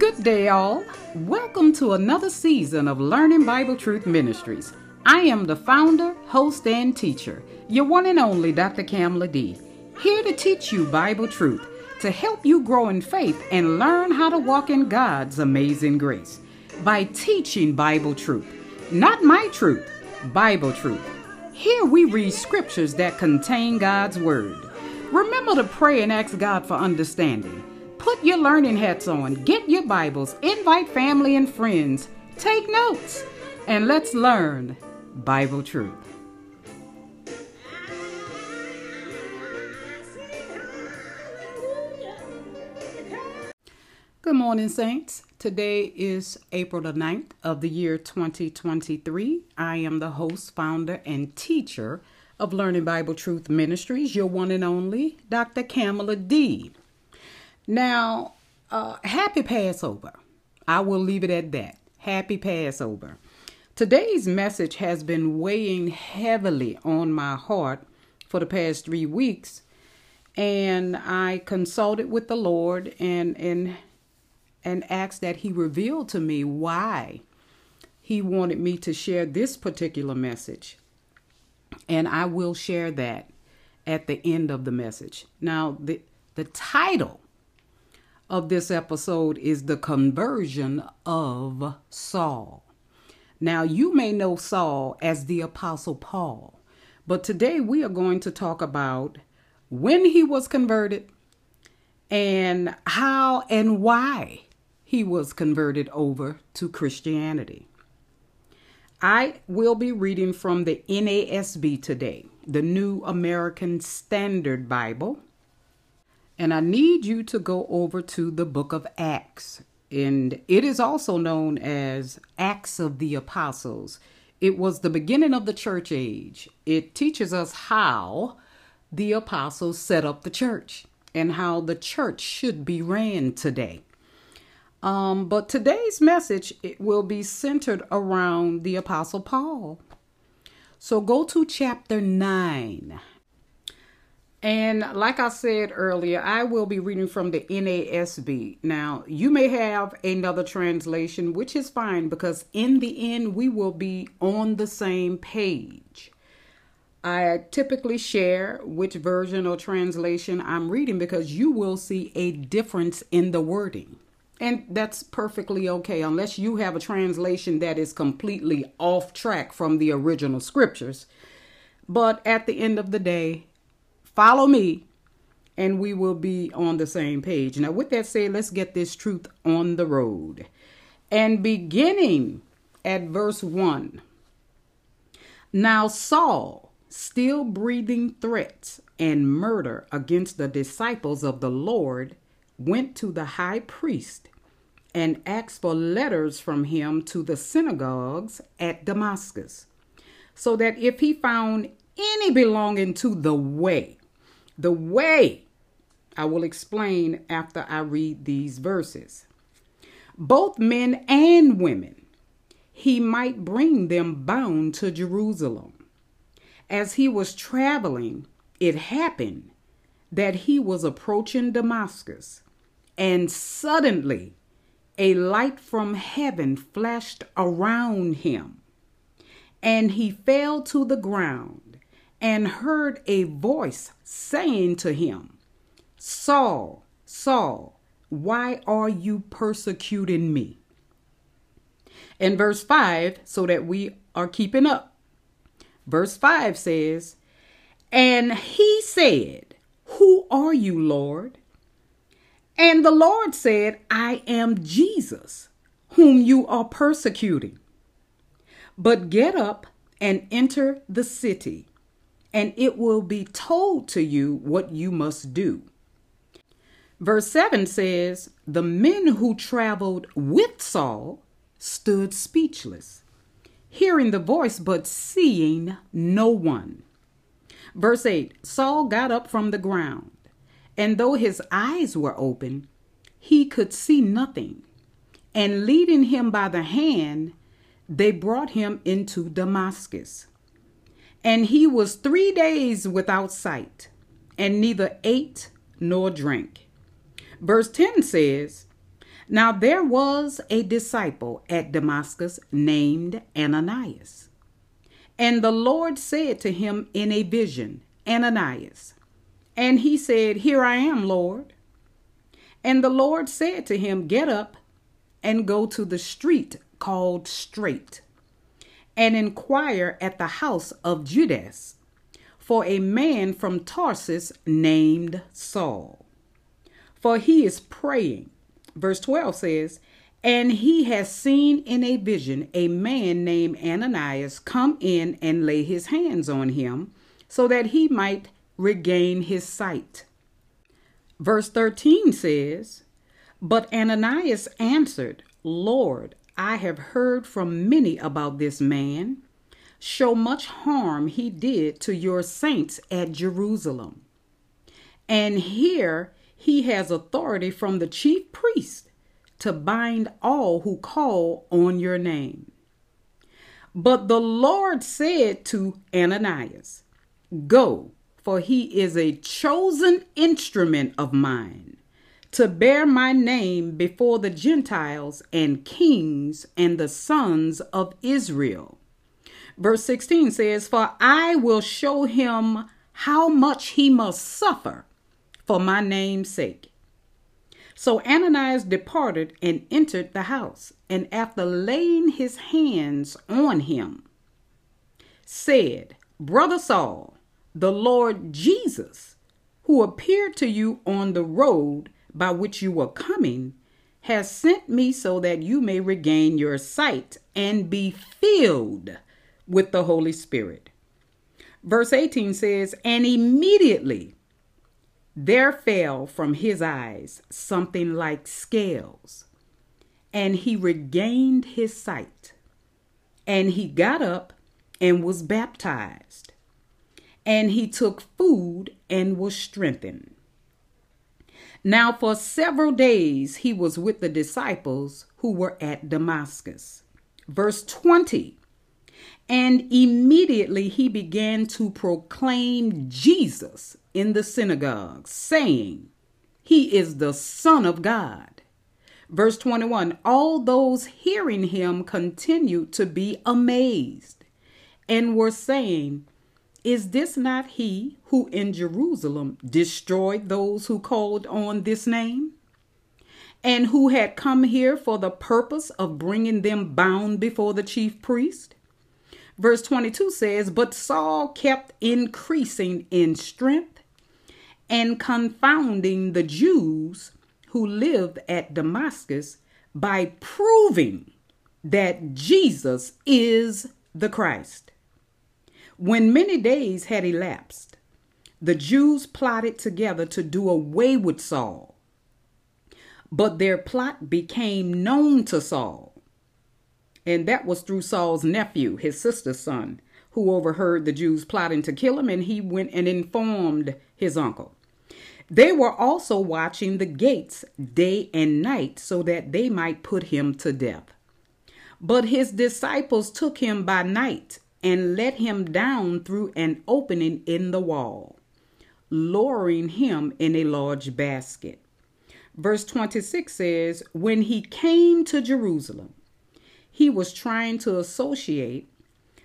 Good day, all. Welcome to another season of Learning Bible Truth Ministries. I am the founder, host, and teacher, your one and only Dr. Camale D, here to teach you Bible truth, to help you grow in faith and learn how to walk in God's amazing grace by teaching Bible truth. Not my truth, Bible truth. Here we read scriptures that contain God's Word. Remember to pray and ask God for understanding. Put your learning hats on, get your Bibles, invite family and friends, take notes, and let's learn Bible truth. Good morning, Saints. Today is April the 9th of the year 2023. I am the host, founder, and teacher of Learning Bible Truth Ministries, your one and only Dr. Camale D. Now, uh, happy Passover. I will leave it at that. Happy Passover. Today's message has been weighing heavily on my heart for the past three weeks, and I consulted with the Lord and and and asked that He reveal to me why He wanted me to share this particular message. And I will share that at the end of the message. Now, the, the title of this episode is The Conversion of Saul. Now, you may know Saul as the Apostle Paul, but today we are going to talk about when he was converted and how and why he was converted over to Christianity. I will be reading from the NASB today, the New American Standard Bible. And I need you to go over to the book of Acts. And it is also known as Acts of the Apostles. It was the beginning of the church age. It teaches us how the apostles set up the church and how the church should be ran today. Um, but today's message it will be centered around the Apostle Paul. So go to chapter 9. And like I said earlier, I will be reading from the NASB. Now, you may have another translation, which is fine because in the end, we will be on the same page. I typically share which version or translation I'm reading because you will see a difference in the wording. And that's perfectly okay, unless you have a translation that is completely off track from the original scriptures. But at the end of the day, follow me and we will be on the same page. Now, with that said, let's get this truth on the road. And beginning at verse 1 Now, Saul, still breathing threats and murder against the disciples of the Lord, went to the high priest and asked for letters from him to the synagogues at Damascus, so that if he found any belonging to the way, the way, I will explain after I read these verses, both men and women, he might bring them bound to Jerusalem. As he was traveling, it happened that he was approaching Damascus, and suddenly a light from heaven flashed around him, and he fell to the ground and heard a voice saying to him, Saul, Saul, why are you persecuting me? In verse 5, so that we are keeping up, verse 5 says, And he said, Who are you, Lord? And the Lord said, I am Jesus, whom you are persecuting. But get up and enter the city, and it will be told to you what you must do. Verse 7 says, The men who traveled with Saul stood speechless, hearing the voice but seeing no one. Verse 8 Saul got up from the ground and though his eyes were open, he could see nothing. And leading him by the hand, they brought him into Damascus. And he was three days without sight, and neither ate nor drank. Verse 10 says, Now there was a disciple at Damascus named Ananias. And the Lord said to him in a vision, Ananias. And he said, Here I am, Lord. And the Lord said to him, Get up and go to the street called Straight, and inquire at the house of Judas for a man from Tarsus named Saul. For he is praying. Verse 12 says, And he has seen in a vision a man named Ananias come in and lay his hands on him so that he might regain his sight. Verse 13 says, But Ananias answered, Lord, I have heard from many about this man. Show much harm he did to your saints at Jerusalem. And here he has authority from the chief priest to bind all who call on your name. But the Lord said to Ananias, Go, for he is a chosen instrument of mine to bear my name before the Gentiles and kings and the sons of Israel. Verse 16 says, For I will show him how much he must suffer for my name's sake. So Ananias departed and entered the house, and after laying his hands on him, said, Brother Saul, the Lord Jesus, who appeared to you on the road by which you were coming, has sent me so that you may regain your sight and be filled with the Holy Spirit. Verse 18 says, And immediately there fell from his eyes something like scales, and he regained his sight. And he got up and was baptized and he took food and was strengthened. Now, for several days he was with the disciples who were at Damascus. Verse 20 And immediately he began to proclaim Jesus in the synagogue, saying, He is the Son of God. Verse 21 All those hearing him continued to be amazed and were saying, is this not he who in Jerusalem destroyed those who called on this name? And who had come here for the purpose of bringing them bound before the chief priest? Verse 22 says, But Saul kept increasing in strength and confounding the Jews who lived at Damascus by proving that Jesus is the Christ. When many days had elapsed, the Jews plotted together to do away with Saul. But their plot became known to Saul. And that was through Saul's nephew, his sister's son, who overheard the Jews plotting to kill him, and he went and informed his uncle. They were also watching the gates day and night so that they might put him to death. But his disciples took him by night and let him down through an opening in the wall, lowering him in a large basket. Verse 26 says, When he came to Jerusalem, he was trying to associate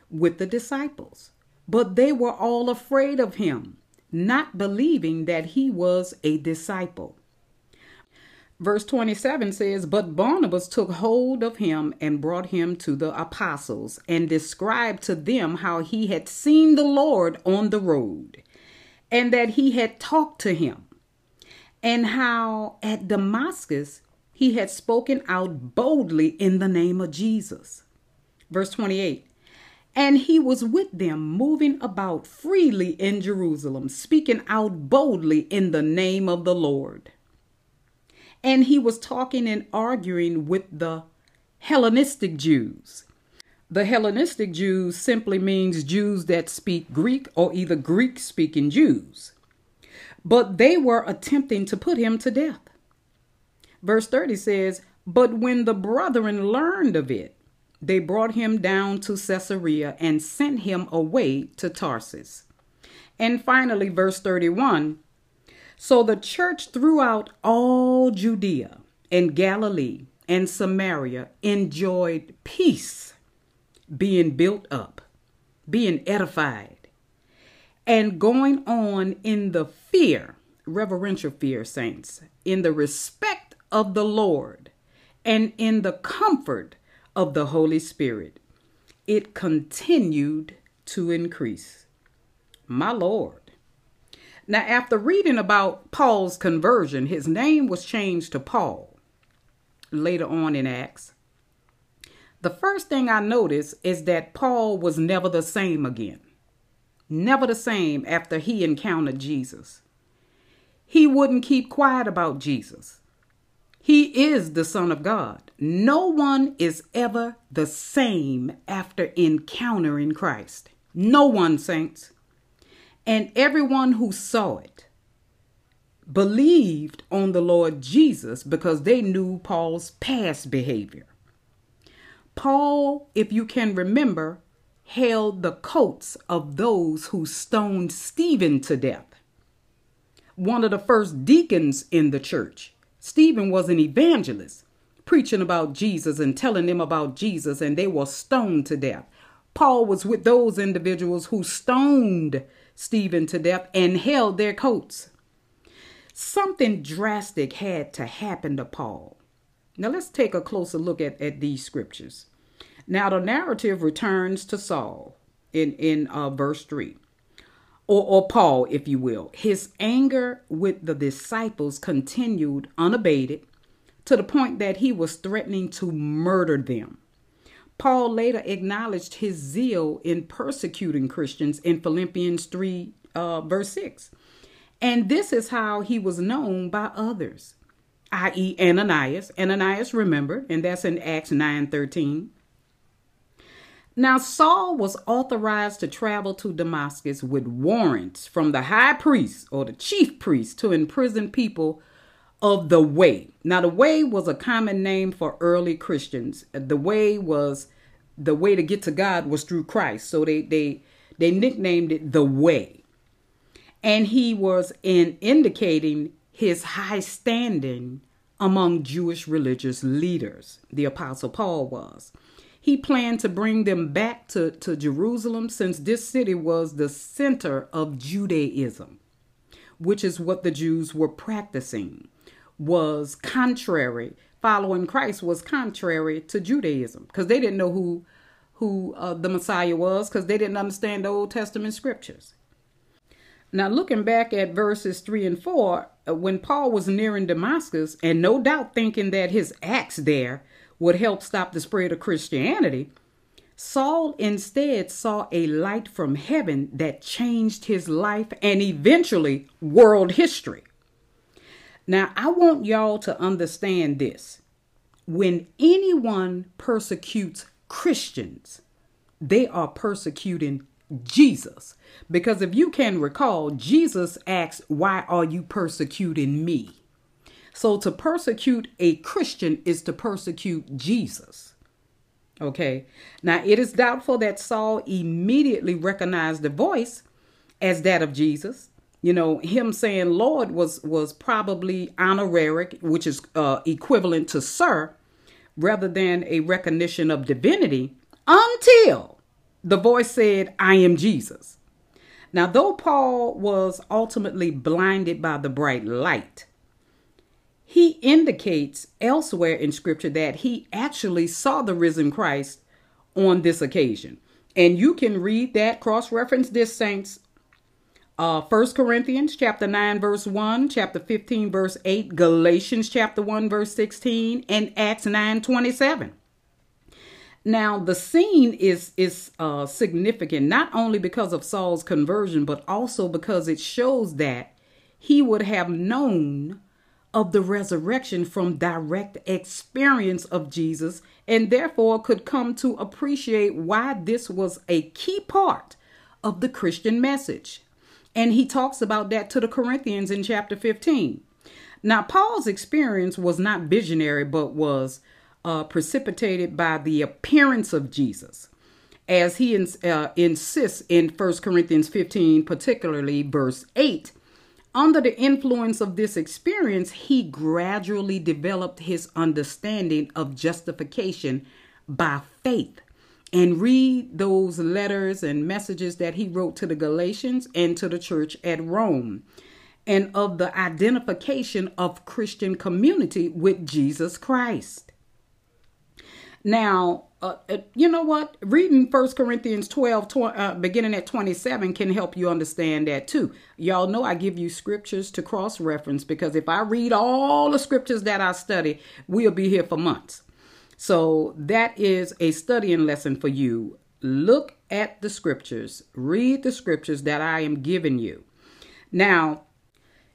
with the disciples, but they were all afraid of him, not believing that he was a disciple. Verse 27 says, But Barnabas took hold of him and brought him to the apostles and described to them how he had seen the Lord on the road and that he had talked to him, and how at Damascus he had spoken out boldly in the name of Jesus. Verse 28 And he was with them, moving about freely in Jerusalem, speaking out boldly in the name of the Lord. And he was talking and arguing with the Hellenistic Jews. The Hellenistic Jews simply means Jews that speak Greek or either Greek speaking Jews. But they were attempting to put him to death. Verse 30 says, But when the brethren learned of it, they brought him down to Caesarea and sent him away to Tarsus. And finally, verse 31 so the church throughout all Judea and Galilee and Samaria enjoyed peace, being built up, being edified, and going on in the fear, reverential fear, saints, in the respect of the Lord, and in the comfort of the Holy Spirit. It continued to increase. My Lord. Now, after reading about Paul's conversion, his name was changed to Paul later on in Acts. The first thing I noticed is that Paul was never the same again. Never the same after he encountered Jesus. He wouldn't keep quiet about Jesus. He is the Son of God. No one is ever the same after encountering Christ. No one, saints. And everyone who saw it believed on the Lord Jesus because they knew Paul's past behavior. Paul, if you can remember, held the coats of those who stoned Stephen to death. One of the first deacons in the church. Stephen was an evangelist, preaching about Jesus and telling them about Jesus, and they were stoned to death. Paul was with those individuals who stoned Stephen to death and held their coats. Something drastic had to happen to Paul. Now let's take a closer look at, at these scriptures. Now the narrative returns to Saul in, in uh, verse 3. Or, or Paul, if you will. His anger with the disciples continued unabated to the point that he was threatening to murder them. Paul later acknowledged his zeal in persecuting Christians in Philippians 3, uh, verse 6. And this is how he was known by others, i.e., Ananias. Ananias remembered, and that's in Acts 9 13. Now, Saul was authorized to travel to Damascus with warrants from the high priest or the chief priest to imprison people of the way. Now, the way was a common name for early Christians. The way was the way to get to God was through Christ. So they they they nicknamed it the way. And he was in indicating his high standing among Jewish religious leaders. The apostle Paul was. He planned to bring them back to, to Jerusalem since this city was the center of Judaism, which is what the Jews were practicing was contrary following Christ was contrary to Judaism because they didn't know who who uh, the Messiah was because they didn't understand the Old Testament scriptures. Now, looking back at verses 3 and 4, uh, when Paul was nearing Damascus, and no doubt thinking that his acts there would help stop the spread of Christianity, Saul instead saw a light from heaven that changed his life and eventually world history. Now, I want y'all to understand this. When anyone persecutes Christians, they are persecuting Jesus. Because if you can recall, Jesus asked, Why are you persecuting me? So to persecute a Christian is to persecute Jesus. Okay. Now it is doubtful that Saul immediately recognized the voice as that of Jesus you know him saying lord was was probably honorific which is uh, equivalent to sir rather than a recognition of divinity until the voice said i am jesus. Now though paul was ultimately blinded by the bright light he indicates elsewhere in scripture that he actually saw the risen christ on this occasion. And you can read that cross reference this saints uh, 1 Corinthians chapter 9 verse 1, chapter 15 verse 8, Galatians chapter 1 verse 16, and Acts 9 27. Now the scene is is uh, significant not only because of Saul's conversion, but also because it shows that he would have known of the resurrection from direct experience of Jesus and therefore could come to appreciate why this was a key part of the Christian message. And he talks about that to the Corinthians in chapter 15. Now, Paul's experience was not visionary, but was uh, precipitated by the appearance of Jesus, as he ins- uh, insists in 1 Corinthians 15, particularly verse 8, Under the influence of this experience, he gradually developed his understanding of justification by faith. And read those letters and messages that he wrote to the Galatians and to the church at Rome, and of the identification of Christian community with Jesus Christ. Now, uh, uh, you know what? Reading First Corinthians 12, tw- uh, beginning at 27, can help you understand that too. Y'all know I give you scriptures to cross reference because if I read all the scriptures that I study, we'll be here for months. So that is a studying lesson for you. Look at the scriptures, read the scriptures that I am giving you. Now,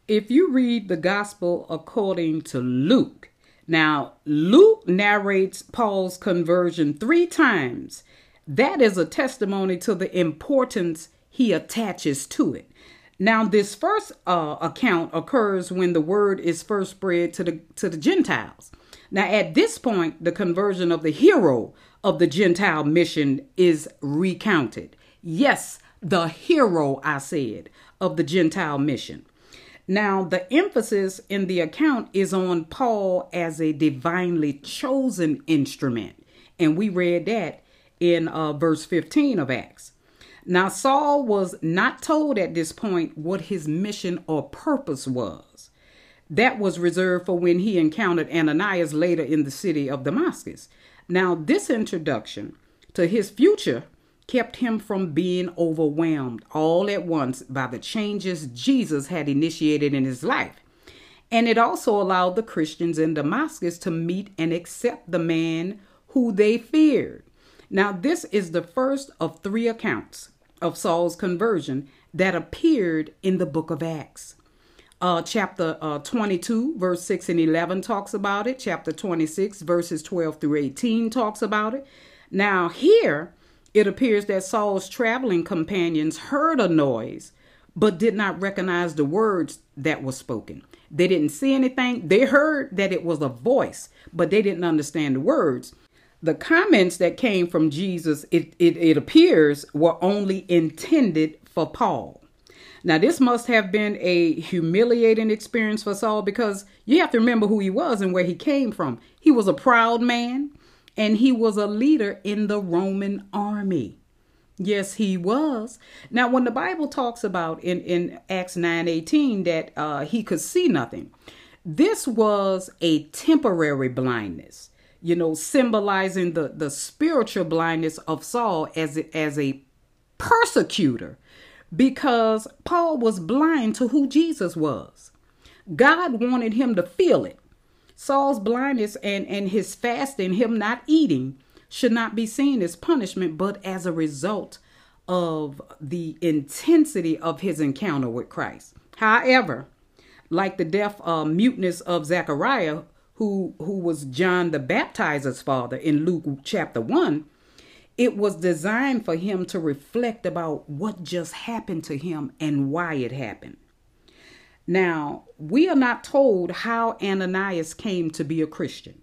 if you read the gospel according to Luke, now, Luke narrates Paul's conversion three times. That is a testimony to the importance he attaches to it. Now, this first uh, account occurs when the word is first spread to the to the Gentiles. Now, at this point, the conversion of the hero of the Gentile mission is recounted. Yes, the hero, I said, of the Gentile mission. Now, the emphasis in the account is on Paul as a divinely chosen instrument. And we read that in uh, verse 15 of Acts. Now, Saul was not told at this point what his mission or purpose was. That was reserved for when he encountered Ananias later in the city of Damascus. Now, this introduction to his future kept him from being overwhelmed all at once by the changes Jesus had initiated in his life. And it also allowed the Christians in Damascus to meet and accept the man who they feared. Now, this is the first of three accounts of Saul's conversion that appeared in the book of Acts. Uh, chapter uh, 22, verse 6 and 11 talks about it. Chapter 26, verses 12 through 18 talks about it. Now, here, it appears that Saul's traveling companions heard a noise, but did not recognize the words that were spoken. They didn't see anything. They heard that it was a voice, but they didn't understand the words. The comments that came from Jesus, it, it, it appears, were only intended for Paul. Now, this must have been a humiliating experience for Saul because you have to remember who he was and where he came from. He was a proud man and he was a leader in the Roman army. Yes, he was. Now, when the Bible talks about in, in Acts 9 18 that uh, he could see nothing, this was a temporary blindness, you know, symbolizing the, the spiritual blindness of Saul as, as a persecutor, because Paul was blind to who Jesus was. God wanted him to feel it. Saul's blindness and, and his fasting, him not eating, should not be seen as punishment, but as a result of the intensity of his encounter with Christ. However, like the deaf uh, muteness of Zechariah, who, who was John the baptizer's father in Luke chapter 1, it was designed for him to reflect about what just happened to him and why it happened. Now, we are not told how Ananias came to be a Christian.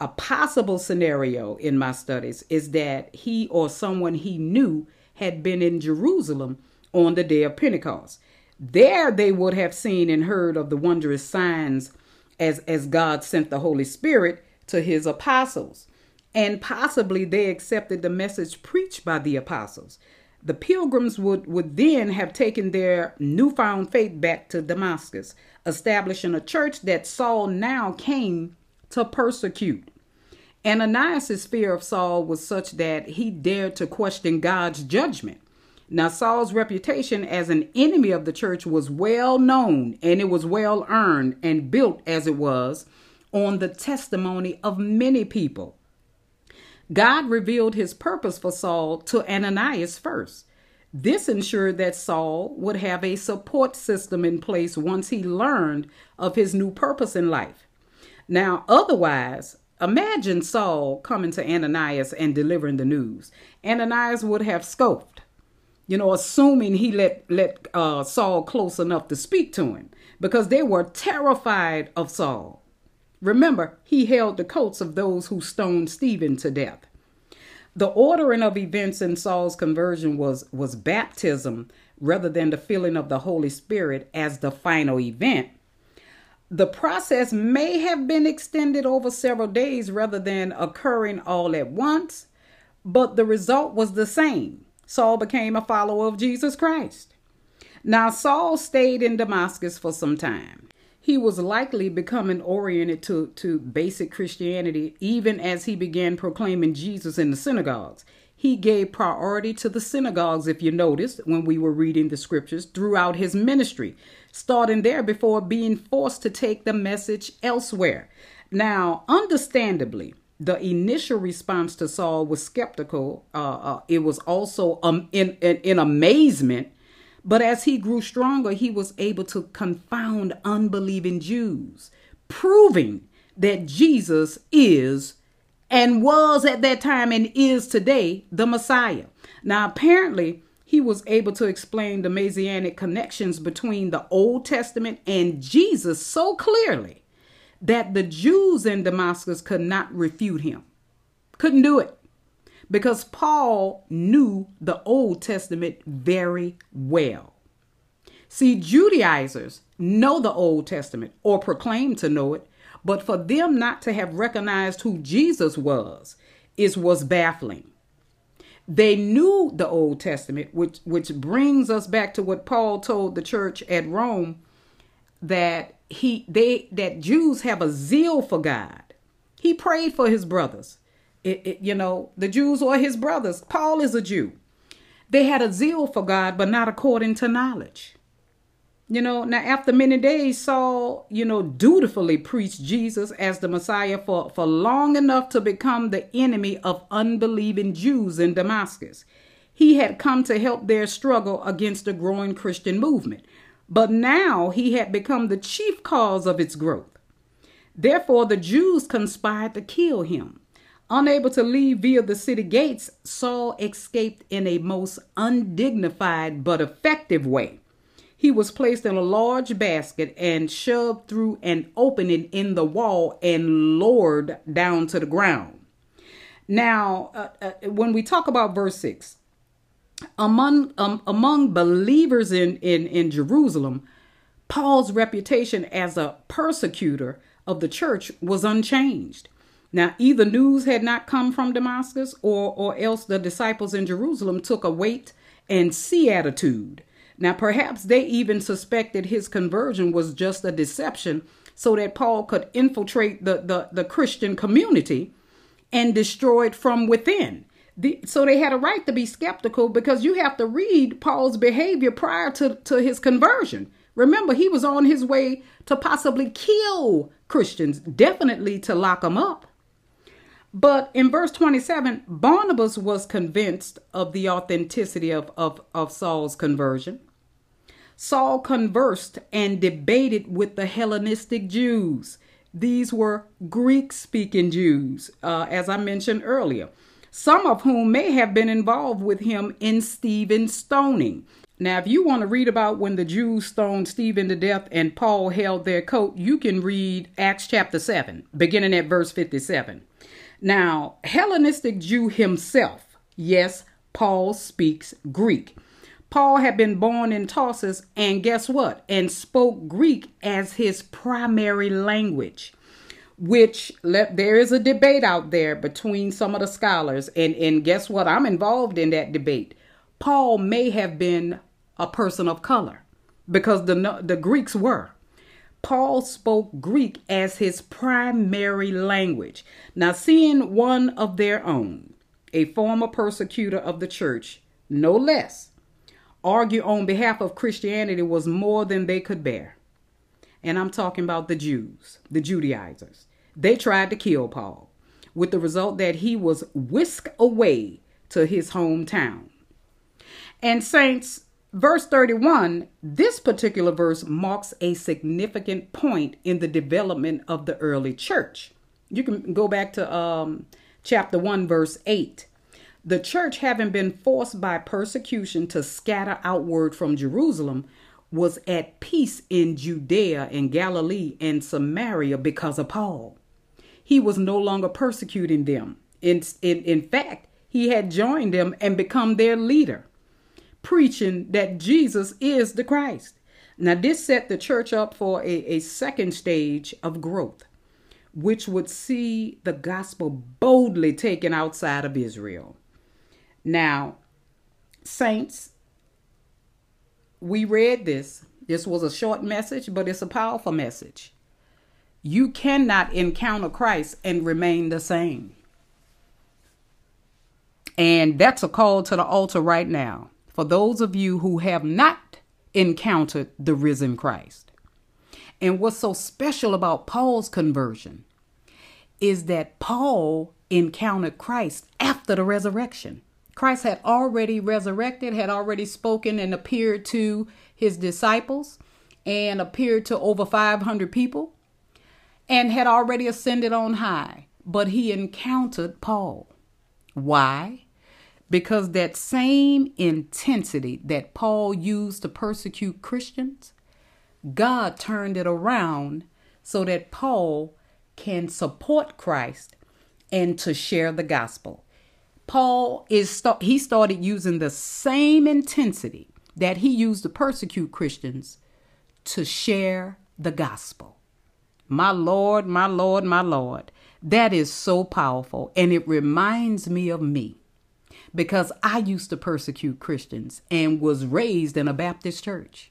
A possible scenario in my studies is that he or someone he knew had been in Jerusalem on the day of Pentecost. There they would have seen and heard of the wondrous signs as, as God sent the Holy Spirit to his apostles. And possibly they accepted the message preached by the apostles the pilgrims would, would then have taken their newfound faith back to Damascus, establishing a church that Saul now came to persecute. Ananias' fear of Saul was such that he dared to question God's judgment. Now, Saul's reputation as an enemy of the church was well known and it was well earned and built as it was on the testimony of many people. God revealed his purpose for Saul to Ananias first. This ensured that Saul would have a support system in place once he learned of his new purpose in life. Now, otherwise, imagine Saul coming to Ananias and delivering the news. Ananias would have scoffed, you know, assuming he let let uh, Saul close enough to speak to him, because they were terrified of Saul. Remember, he held the coats of those who stoned Stephen to death. The ordering of events in Saul's conversion was, was baptism rather than the filling of the Holy Spirit as the final event. The process may have been extended over several days rather than occurring all at once, but the result was the same. Saul became a follower of Jesus Christ. Now, Saul stayed in Damascus for some time. He was likely becoming oriented to, to basic Christianity even as he began proclaiming Jesus in the synagogues. He gave priority to the synagogues, if you noticed, when we were reading the scriptures throughout his ministry, starting there before being forced to take the message elsewhere. Now, understandably, the initial response to Saul was skeptical. Uh, uh, it was also um, in, in, in amazement but as he grew stronger, he was able to confound unbelieving Jews, proving that Jesus is and was at that time and is today the Messiah. Now, apparently, he was able to explain the messianic connections between the Old Testament and Jesus so clearly that the Jews in Damascus could not refute him. Couldn't do it because Paul knew the Old Testament very well. See, Judaizers know the Old Testament or proclaim to know it, but for them not to have recognized who Jesus was is was baffling. They knew the Old Testament, which which brings us back to what Paul told the church at Rome that he they that Jews have a zeal for God. He prayed for his brothers. It, it, you know, the Jews or his brothers. Paul is a Jew. They had a zeal for God, but not according to knowledge. You know, now after many days, Saul, you know, dutifully preached Jesus as the Messiah for, for long enough to become the enemy of unbelieving Jews in Damascus. He had come to help their struggle against the growing Christian movement, but now he had become the chief cause of its growth. Therefore, the Jews conspired to kill him. Unable to leave via the city gates, Saul escaped in a most undignified but effective way. He was placed in a large basket and shoved through an opening in the wall and lowered down to the ground. Now, uh, uh, when we talk about verse 6, among um, among believers in, in, in Jerusalem, Paul's reputation as a persecutor of the church was unchanged. Now, either news had not come from Damascus, or, or else the disciples in Jerusalem took a wait and see attitude. Now, perhaps they even suspected his conversion was just a deception so that Paul could infiltrate the, the, the Christian community and destroy it from within. The, so they had a right to be skeptical because you have to read Paul's behavior prior to, to his conversion. Remember, he was on his way to possibly kill Christians, definitely to lock them up. But in verse 27, Barnabas was convinced of the authenticity of, of, of Saul's conversion. Saul conversed and debated with the Hellenistic Jews. These were Greek speaking Jews, uh, as I mentioned earlier, some of whom may have been involved with him in Stephen's stoning. Now, if you want to read about when the Jews stoned Stephen to death and Paul held their coat, you can read Acts chapter 7, beginning at verse 57. Now, Hellenistic Jew himself, yes, Paul speaks Greek. Paul had been born in Tarsus, and guess what? And spoke Greek as his primary language. Which let, there is a debate out there between some of the scholars, and, and guess what? I'm involved in that debate. Paul may have been a person of color because the the Greeks were. Paul spoke Greek as his primary language. Now, seeing one of their own, a former persecutor of the church, no less, argue on behalf of Christianity was more than they could bear. And I'm talking about the Jews, the Judaizers. They tried to kill Paul, with the result that he was whisked away to his hometown. And, saints, Verse 31, this particular verse marks a significant point in the development of the early church. You can go back to um, chapter 1, verse 8. The church, having been forced by persecution to scatter outward from Jerusalem, was at peace in Judea and Galilee and Samaria because of Paul. He was no longer persecuting them. In, in, in fact, he had joined them and become their leader, preaching that Jesus is the Christ. Now, this set the church up for a, a second stage of growth, which would see the gospel boldly taken outside of Israel. Now, saints, we read this. This was a short message, but it's a powerful message. You cannot encounter Christ and remain the same. And that's a call to the altar right now for those of you who have not encountered the risen Christ. And what's so special about Paul's conversion is that Paul encountered Christ after the resurrection. Christ had already resurrected, had already spoken and appeared to his disciples and appeared to over 500 people and had already ascended on high. But he encountered Paul. Why? Because that same intensity that Paul used to persecute Christians, God turned it around so that Paul can support Christ and to share the gospel. Paul is he started using the same intensity that he used to persecute Christians to share the gospel. My Lord, my Lord, my Lord. That is so powerful and it reminds me of me because I used to persecute Christians and was raised in a Baptist church.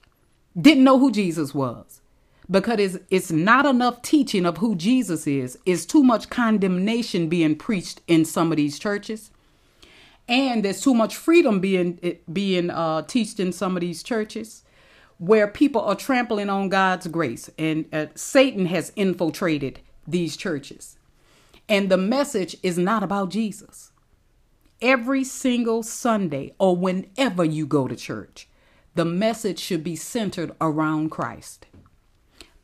Didn't know who Jesus was because it's, it's not enough teaching of who Jesus is. It's too much condemnation being preached in some of these churches and there's too much freedom being being uh, taught in some of these churches where people are trampling on God's grace and uh, Satan has infiltrated these churches. And the message is not about Jesus. Every single Sunday or whenever you go to church, the message should be centered around Christ.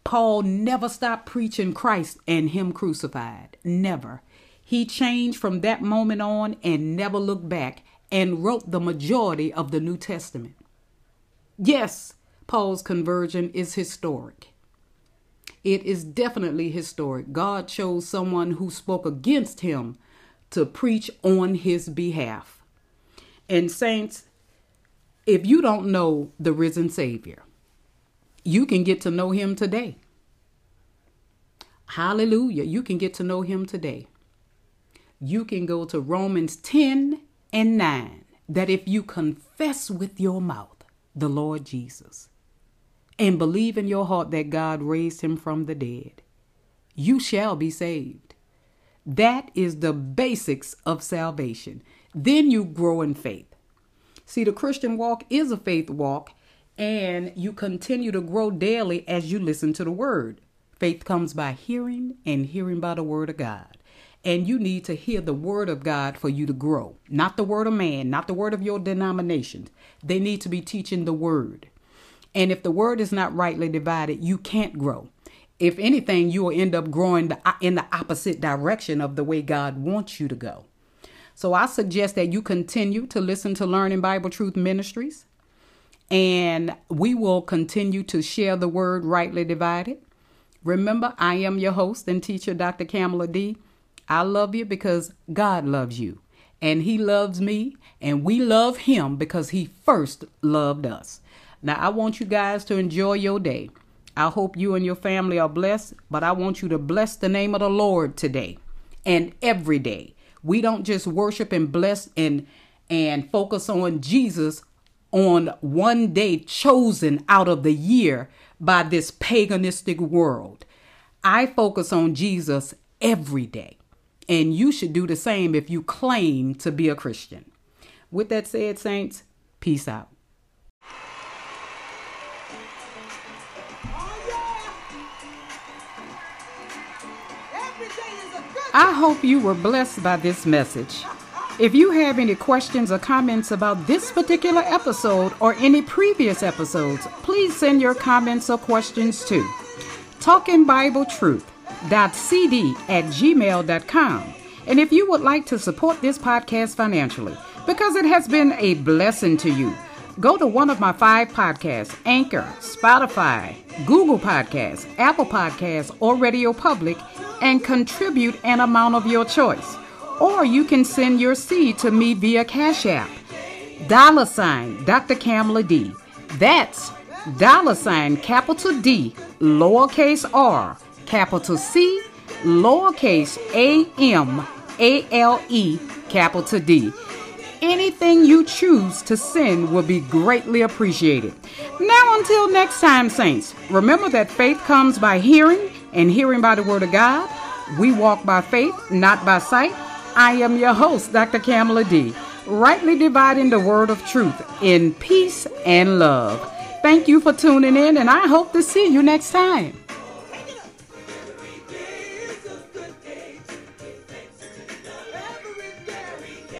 Paul never stopped preaching Christ and Him crucified. Never. He changed from that moment on and never looked back and wrote the majority of the New Testament. Yes, Paul's conversion is historic. It is definitely historic. God chose someone who spoke against him to preach on his behalf. And, saints, if you don't know the risen Savior, you can get to know him today. Hallelujah. You can get to know him today you can go to Romans 10 and 9 that if you confess with your mouth the Lord Jesus and believe in your heart that God raised him from the dead, you shall be saved. That is the basics of salvation. Then you grow in faith. See, the Christian walk is a faith walk, and you continue to grow daily as you listen to the word. Faith comes by hearing, and hearing by the word of God. And you need to hear the word of God for you to grow, not the word of man, not the word of your denomination. They need to be teaching the word. And if the word is not rightly divided, you can't grow. If anything, you will end up growing in the opposite direction of the way God wants you to go. So I suggest that you continue to listen to Learning Bible Truth Ministries. And we will continue to share the word rightly divided. Remember, I am your host and teacher, Dr. Camale D. I love you because God loves you. And He loves me, and we love Him because He first loved us. Now, I want you guys to enjoy your day. I hope you and your family are blessed, but I want you to bless the name of the Lord today and every day. We don't just worship and bless and and focus on Jesus on one day chosen out of the year by this paganistic world. I focus on Jesus every day. And you should do the same if you claim to be a Christian. With that said, Saints, peace out. I hope you were blessed by this message. If you have any questions or comments about this particular episode or any previous episodes, please send your comments or questions to Talking Bible Truth cd at gmail.com. And if you would like to support this podcast financially, because it has been a blessing to you, go to one of my five podcasts Anchor, Spotify, Google Podcasts, Apple Podcasts, or Radio Public and contribute an amount of your choice. or you can send your seed to me via Cash App. Dollar sign Dr. Camale D. That's dollar sign capital D, lowercase r, capital C, lowercase a m a l e, capital D. Anything you choose to send will be greatly appreciated. Now, until next time, Saints, remember that faith comes by hearing, and hearing by the Word of God. We walk by faith, not by sight. I am your host, Dr. Camale D, rightly dividing the Word of truth in peace and love. Thank you for tuning in, and I hope to see you next time.